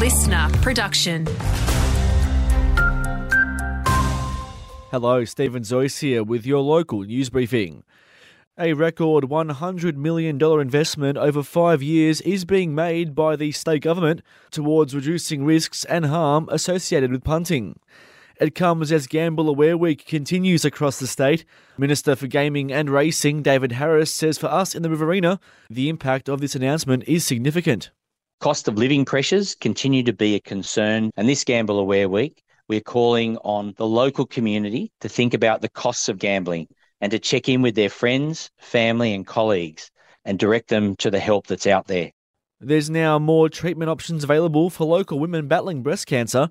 listener production. Hello, Stephen Zoyce here with your local news briefing. A record $100 million investment over five years is being made by the state government towards reducing risks and harm associated with punting. It comes as Gamble Aware Week continues across the state. Minister for Gaming and Racing, David Harris, says for us in the Riverina, the impact of this announcement is significant. Cost of living pressures continue to be a concern, and this Gamble Aware Week, we're calling on the local community to think about the costs of gambling and to check in with their friends, family, and colleagues and direct them to the help that's out there. There's now more treatment options available for local women battling breast cancer.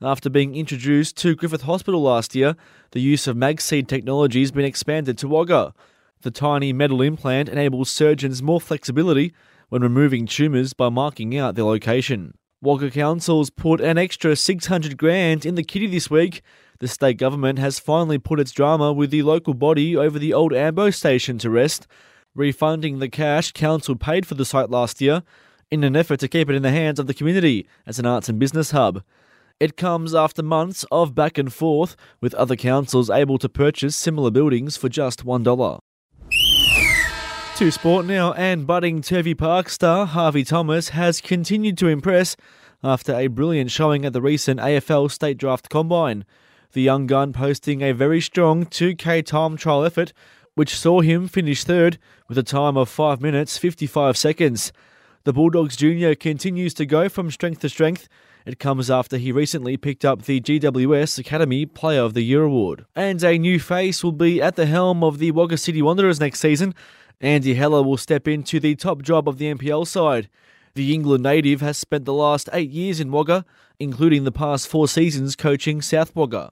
After being introduced to Griffith Hospital last year, the use of MagSeed technology has been expanded to Wagga. The tiny metal implant enables surgeons more flexibility when removing tumours by marking out their location. Wagga Council's put an extra 600 grand in the kitty this week. The state government has finally put its drama with the local body over the old Ambo station to rest, refunding the cash council paid for the site last year in an effort to keep it in the hands of the community as an arts and business hub. It comes after months of back and forth, with other councils able to purchase similar buildings for just $1. To sport now, and budding Turvey Park star Harvey Thomas has continued to impress after a brilliant showing at the recent AFL State Draft Combine. The young gun posting a very strong 2K time trial effort, which saw him finish third with a time of 5 minutes 55 seconds. The Bulldogs Junior continues to go from strength to strength. It comes after he recently picked up the GWS Academy Player of the Year award. And a new face will be at the helm of the Wagga City Wanderers next season. Andy Heller will step into the top job of the NPL side. The England native has spent the last eight years in Wagga, including the past four seasons coaching South Wagga.